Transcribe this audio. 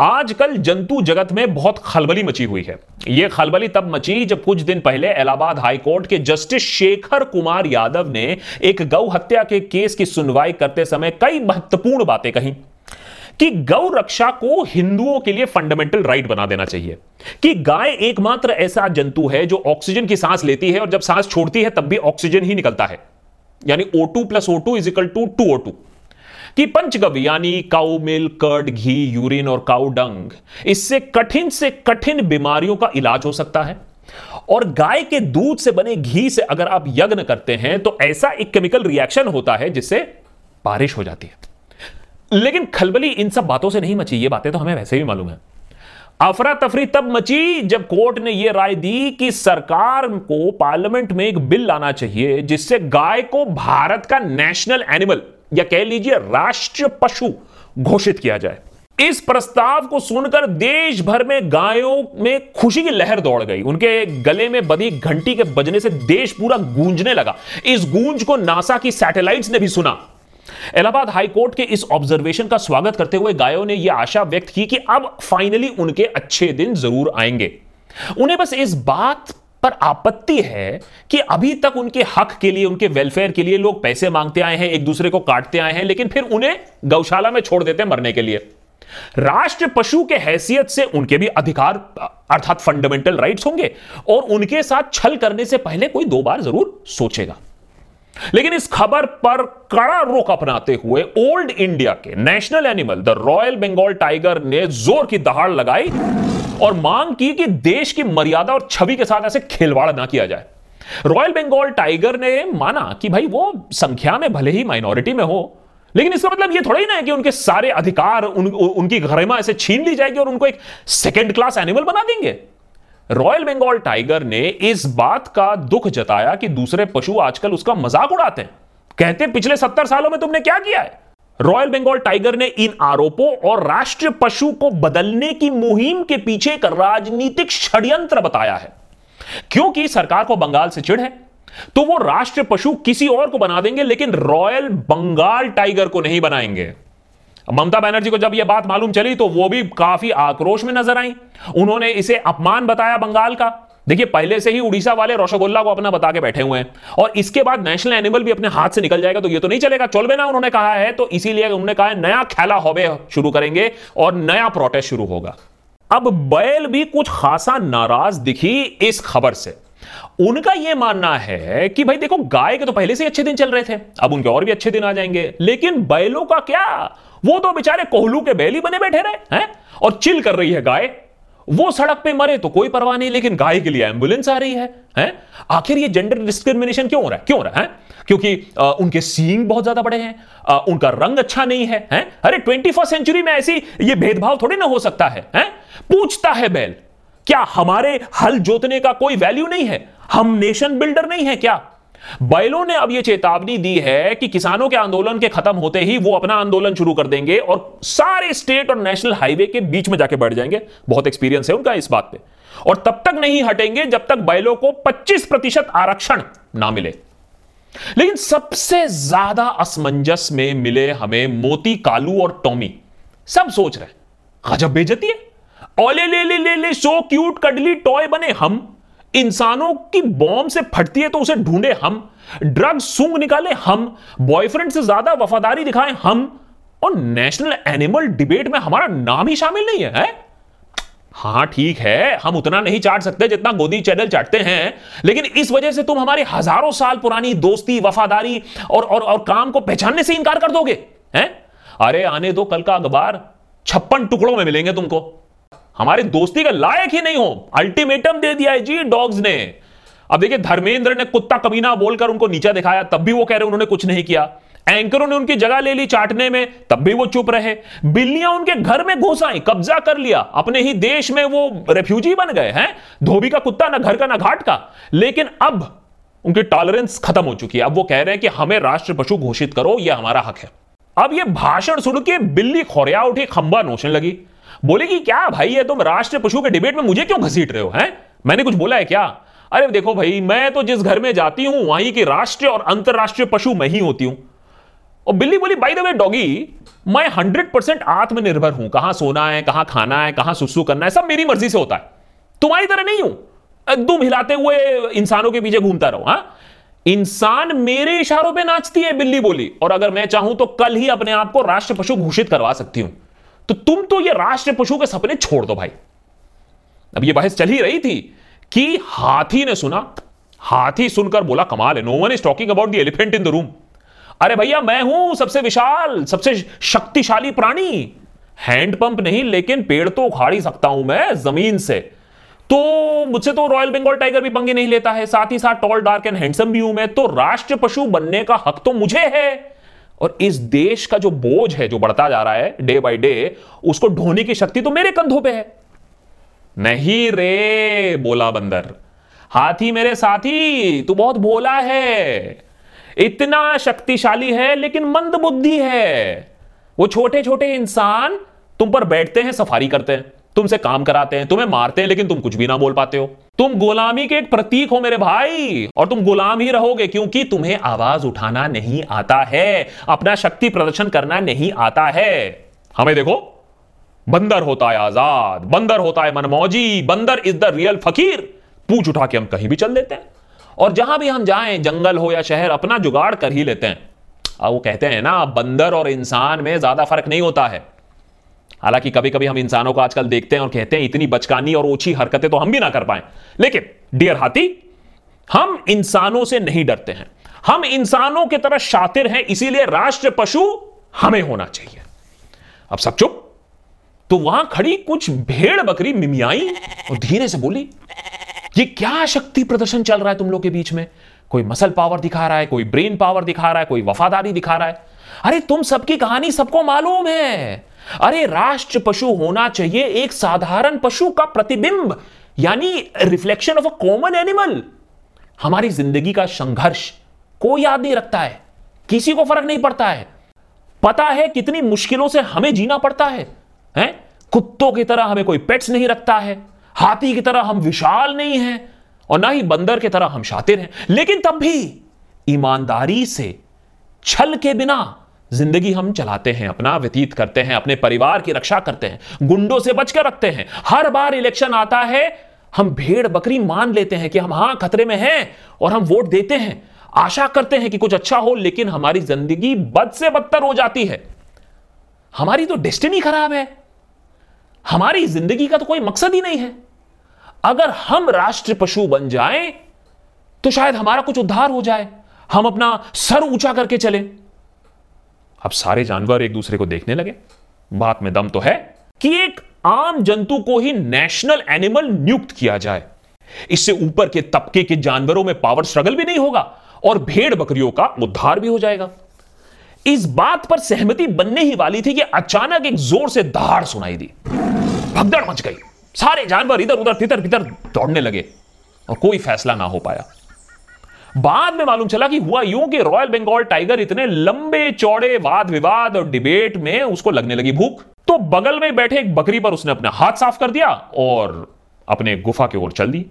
आजकल जंतु जगत में बहुत खलबली मची हुई है। यह खलबली तब मची जब कुछ दिन पहले इलाहाबाद हाईकोर्ट के जस्टिस शेखर कुमार यादव ने एक गौ हत्या के केस की सुनवाई करते समय कई महत्वपूर्ण बातें कही कि गौ रक्षा को हिंदुओं के लिए फंडामेंटल राइट बना देना चाहिए। कि गाय एकमात्र ऐसा जंतु है जो ऑक्सीजन की सांस लेती है और जब सांस छोड़ती है तब भी ऑक्सीजन ही निकलता है। यानी O two plus O two is equal to two O two कि पंचगव्य यानी cow milk curd, ghee, urine और काउ डंग, इससे कठिन से कठिन बीमारियों का इलाज हो सकता है। और गाय के दूध से बने घी से अगर आप यज्ञ करते हैं तो ऐसा एक केमिकल रिएक्शन होता है जिससे बारिश हो जाती है। लेकिन खलबली इन सब बातों से नहीं मची, ये बातें तो हमें वैसे भी मालूम है। अफरा तफरी तब मची जब कोर्ट ने यह राय दी कि सरकार को पार्लियामेंट में एक बिल लाना चाहिए, जिससे गाय को भारत का नेशनल एनिमल या कह लीजिए राष्ट्रीय पशु घोषित किया जाए। इस प्रस्ताव को सुनकर देश भर में गायों में खुशी की लहर दौड़ गई। उनके गले में बधी घंटी के बजने से देश पूरा गूंजने लगा। इस गूंज को नासा की सैटेलाइट्स ने भी सुना। इलाहाबाद हाईकोर्ट के इस ऑब्जर्वेशन का स्वागत करते हुए गायों ने यह आशा व्यक्त की कि अब फाइनली उनके अच्छे दिन ज़रूर आएँगे। उन्हें बस इस बात पर आपत्ति है कि अभी तक उनके हक के लिए, उनके वेलफेयर के लिए लोग पैसे मांगते आए हैं, एक दूसरे को काटते आए हैं, लेकिन फिर उन्हें गौशाला में छोड़ देते हैं मरने के लिए। राष्ट्र पशु के हैसियत से उनके भी अधिकार, अर्थात फंडामेंटल राइट्स होंगे, और उनके साथ छल करने से पहले कोई दो बार ज़रूर सोचेगा। लेकिन इस खबर पर कड़ा रुख अपनाते हुए ओल्ड इंडिया के national animal the royal Bengal tiger ने ज़ोर की दहाड़ लगाई और मांग की कि देश की मर्यादा और छवि के साथ ऐसे खिलवाड़ ना किया जाए। रॉयल बंगाल टाइगर ने माना कि भाई वो संख्या में भले ही माइनॉरिटी में हो लेकिन इसका मतलब ये थोड़ा ही ना है कि उनके सारे अधिकार उन, उनकी गरिमा ऐसे छीन ली जाएगी और उनको एक सेकेंड क्लास एनिमल बना देंगे। रॉयल बंगाल टाइगर ने इस बात का दुख जताया कि दूसरे पशु आजकल उसका मज़ाक उड़ाते हैं। कहते पिछले सत्तर सालों में तुमने क्या किया है? रॉयल बंगाल टाइगर ने इन आरोपों और राष्ट्रीय पशु को बदलने की मुहिम के पीछे एक राजनीतिक षड्यंत्र बताया है। क्योंकि सरकार को बंगाल से चिढ़ है तो वो राष्ट्रीय पशु किसी और को बना देंगे, लेकिन रॉयल बंगाल टाइगर को नहीं बनाएँगे। ममता बनर्जी को जब यह बात मालूम चली तो वो भी काफ़ी आक्रोश में नज़र आई। उन्होंने इसे अपमान बताया बंगाल का। देखिए, पहले से ही उड़ीसा वाले रोशगोल्ला को अपना बता के बैठे हुए हैं। और इसके बाद नेशनल एनिमल भी अपने हाथ से निकल जाएगा तो ये तो नहीं चलेगा। चलबे ना उन्होंने कहा है तो इसीलिए उन्होंने कहा है, नया खेला होबे शुरू करेंगे और नया प्रोटेस्ट शुरू होगा। अब बैल भी कुछ खासा नाराज़ दिखी इस खबर से। उनका यह मानना है कि भाई देखो, गाय के तो पहले से अच्छे दिन चल रहे थे, अब उनके और भी अच्छे दिन आ जाएँगे। लेकिन बैलों का क्या? वो तो बेचारे कोहलू के बैल बने बैठे रहे हैं? और चिल कर रही है गाय। वो सड़क पे मरे तो कोई परवाह नहीं लेकिन गाय के लिए एंबुलेंस आ रही है हैं? आखिर ये जेंडर डिस्क्रिमिनेशन क्यों हो रहा है? क्यों हो रहा है क्योंकि आ, उनके सींग बहुत ज़्यादा बड़े हैं आ, उनका रंग अच्छा नहीं है हैं? अरे ट्वेंटी फ़र्स्ट सेंचुरी में ऐसी ये भेदभाव थोड़ी ना हो सकता है हैं? पूछता है बैल क्या हमारे हल जोतने का कोई वैल्यू नहीं है? हम नेशन बिल्डर नहीं है क्या? बैलों ने अब यह चेतावनी दी है कि किसानों के आंदोलन के खत्म होते ही वो अपना आंदोलन शुरू कर देंगे और सारे स्टेट और नेशनल हाईवे के बीच में जाके बैठ जाएँगे। बहुत एक्सपीरियंस है उनका इस बात पे। और तब तक नहीं हटेंगे जब तक बैलों को 25 प्रतिशत आरक्षण ना मिले। लेकिन सबसे ज़्यादा असमंजस में मिले हमें मोती, कालू और टॉमी। सब सोच रहे गजब बेजती है। ओले ले ले ले ले, सो क्यूट, कडली, टॉय बने हम इंसानों की बॉम्ब से फटती है तो उसे ढूंढे हम। ड्रग सूंग निकाले हम। बॉयफ्रेंड से ज़्यादा वफादारी दिखाए हम। और नेशनल एनिमल डिबेट में हमारा नाम ही शामिल नहीं है, है? हाँ ठीक है हम उतना नहीं चाट सकते जितना गोदी चैनल चाटते हैं। लेकिन इस वजह से तुम हमारी हज़ारों साल पुरानी दोस्ती वफादारी और और, और काम को पहचानने से इनकार कर दोगे हैं? अरे आने दो कल का अखबार। छप्पन टुकड़ों में मिलेंगे तुमको। हमारी दोस्ती का लायक ही नहीं हो। अल्टीमेटम दे दिया है जी डॉग्स ने। अब देखिए, धर्मेंद्र ने कुत्ता कमीना बोलकर उनको नीचा दिखाया, तब भी वो कह रहे उन्होंने कुछ नहीं किया। एंकरों ने उनकी जगह ले ली चाटने में, तब भी वो चुप रहे। बिल्लियाँ उनके घर में घुस आई, कब्जा कर लिया। अपने ही देश में वो रेफ्यूजी बन गए हैं। धोबी का कुत्ता, ना घर का, ना घाट का। लेकिन अब उनकी टॉलरेंस खत्म हो चुकी है। अब वो कह रहे हैं कि हमें राष्ट्र पशु घोषित करो यह हमारा हक है। अब ये भाषण सुन के बिल्ली खोरिया उठी, खंबा नोचने लगी। बोलेगी क्या भाई ये तुम राष्ट्रीय पशु के डिबेट में मुझे क्यों घसीट रहे हो, हैं? मैंने कुछ बोला है क्या? अरे देखो भाई, मैं तो जिस घर में जाती हूँ, वहीं की राष्ट्रीय और अंतरराष्ट्रीय पशु मैं ही होती हूँ। और बिल्ली बोली बाई द वे डॉगी मैं हंड्रेड परसेंट आत्मनिर्भर हूँ। कहाँ सोना है, कहाँ खाना है, कहाँ सुसु करना है, सब मेरी मर्ज़ी से होता है। तुम्हारी तरह नहीं हूँ। दुम हिलाते हुए इंसानों के पीछे घूमता रहो हाँ? इंसान मेरे इशारों पे नाचती है, बिल्ली बोली। और अगर मैं चाहूँ तो कल ही अपने आप को राष्ट्र पशु घोषित करवा सकती हूँ। तो तुम तो ये राष्ट्र पशु के सपने छोड़ दो भाई। अब ये बहस चल ही रही थी कि हाथी ने सुना, हाथी सुनकर बोला, कमाल है no one is talking about the elephant in the room अरे भैया, मैं हूँ सबसे विशाल, सबसे शक्तिशाली प्राणी। हैंड पंप नहीं, लेकिन पेड़ तो उखाड़ ही सकता हूँ मैं, ज़मीन से। तो मुझसे तो रॉयल बंगाल टाइगर भी पंगे नहीं लेता है, साथ ही साथ टॉल डार्क एंड हैंडसम भी हूँ मैं तो राष्ट्र पशु बनने का हक तो मुझे है। और इस देश का जो बोझ है, जो बढ़ता जा रहा है डे बाय डे उसको ढोने की शक्ति तो मेरे कंधों पे है। नहीं रे, बोला बंदर। हाथी मेरे साथी, तू बहुत बोला है। इतना शक्तिशाली है, लेकिन मंद बुद्धि है। वो छोटे छोटे इंसान तुम पर बैठते हैं, सफारी करते हैं। तुमसे काम कराते हैं, तुम्हें मारते हैं, लेकिन तुम कुछ भी ना बोल पाते हो। तुम गुलामी के एक प्रतीक हो मेरे भाई, और तुम गुलाम ही रहोगे, क्योंकि तुम्हें आवाज़ उठाना नहीं आता है, अपना शक्ति प्रदर्शन करना नहीं आता है। हमें देखो, बंदर होता है आज़ाद, बंदर होता है मनमौजी, बंदर इज़ द रियल फकीर। पूछ उठा के हम कहीं भी चल देते हैं। और जहाँ भी हम जाएँ, जंगल हो या शहर, अपना जुगाड़ कर ही लेते हैं। वो कहते हैं ना, बंदर और इंसान में ज़्यादा फ़र्क नहीं होता है। हालाँकि कभी कभी हम इंसानों को आजकल देखते हैं और कहते हैं, इतनी बचकानी और ओछी हरकतें तो हम भी ना कर पाए। लेकिन डियर हाथी, हम इंसानों से नहीं डरते हैं। हम इंसानों की तरह शातिर हैं, इसीलिए राष्ट्र पशु हमें होना चाहिए। अब सब चुप। तो वहाँ खड़ी कुछ भेड़ बकरी, मिमियाई, और धीरे से बोली, ये क्या शक्ति प्रदर्शन चल रहा है तुम लोग के बीच में? कोई मसल पावर दिखा रहा है, कोई ब्रेन पावर दिखा रहा है, कोई वफादारी दिखा रहा है? अरे, तुम सबकी कहानी सबको मालूम है। अरे, राष्ट्र पशु होना चाहिए एक साधारण पशु का प्रतिबिंब, यानी reflection of a common animal हमारी ज़िंदगी का संघर्ष कोई याद नहीं रखता है, किसी को फ़र्क नहीं पड़ता है। पता है कितनी मुश्किलों से हमें जीना पड़ता है, हैं? कुत्तों की तरह हमें कोई पेट्स नहीं रखता है, हाथी की तरह हम विशाल नहीं हैं, और ना ही बंदर की तरह हम शातिर हैं। लेकिन तब भी ईमानदारी से, छल के बिना ज़िंदगी हम चलाते हैं, अपना व्यतीत करते हैं, अपने परिवार की रक्षा करते हैं, गुंडों से बचकर रखते हैं। हर बार इलेक्शन आता है, हम भेड़ बकरी मान लेते हैं कि हम हाँ खतरे में हैं और हम वोट देते हैं। आशा करते हैं कि कुछ अच्छा हो, लेकिन हमारी ज़िंदगी बद से बदतर हो जाती है। हमारी तो डेस्टिनी खराब है। हमारी ज़िंदगी का तो कोई मकसद ही नहीं है। अगर हम राष्ट्र पशु बन जाएँ तो शायद हमारा कुछ उद्धार हो जाए। हम अपना सर ऊँचा करके चले। अब सारे जानवर एक दूसरे को देखने लगे। बात में दम तो है कि एक आम जंतु को ही नेशनल एनिमल नियुक्त किया जाए। इससे ऊपर के तबके के जानवरों में पावर स्ट्रगल भी नहीं होगा और भेड़ बकरियों का उद्धार भी हो जाएगा। इस बात पर सहमति बनने ही वाली थी कि अचानक एक ज़ोर से दहाड़ सुनाई दी। भगदड़ मच गई। सारे जानवर इधर उधर तितर बितर दौड़ने लगे और कोई फैसला ना हो पाया। बाद में मालूम चला कि हुआ यूँ कि रॉयल बंगाल टाइगर इतने लंबे, चौड़े वाद विवाद और डिबेट में उसको लगने लगी भूख। तो बगल में बैठे एक बकरी पर उसने अपना हाथ साफ़ कर दिया और अपने गुफा की ओर चल दी।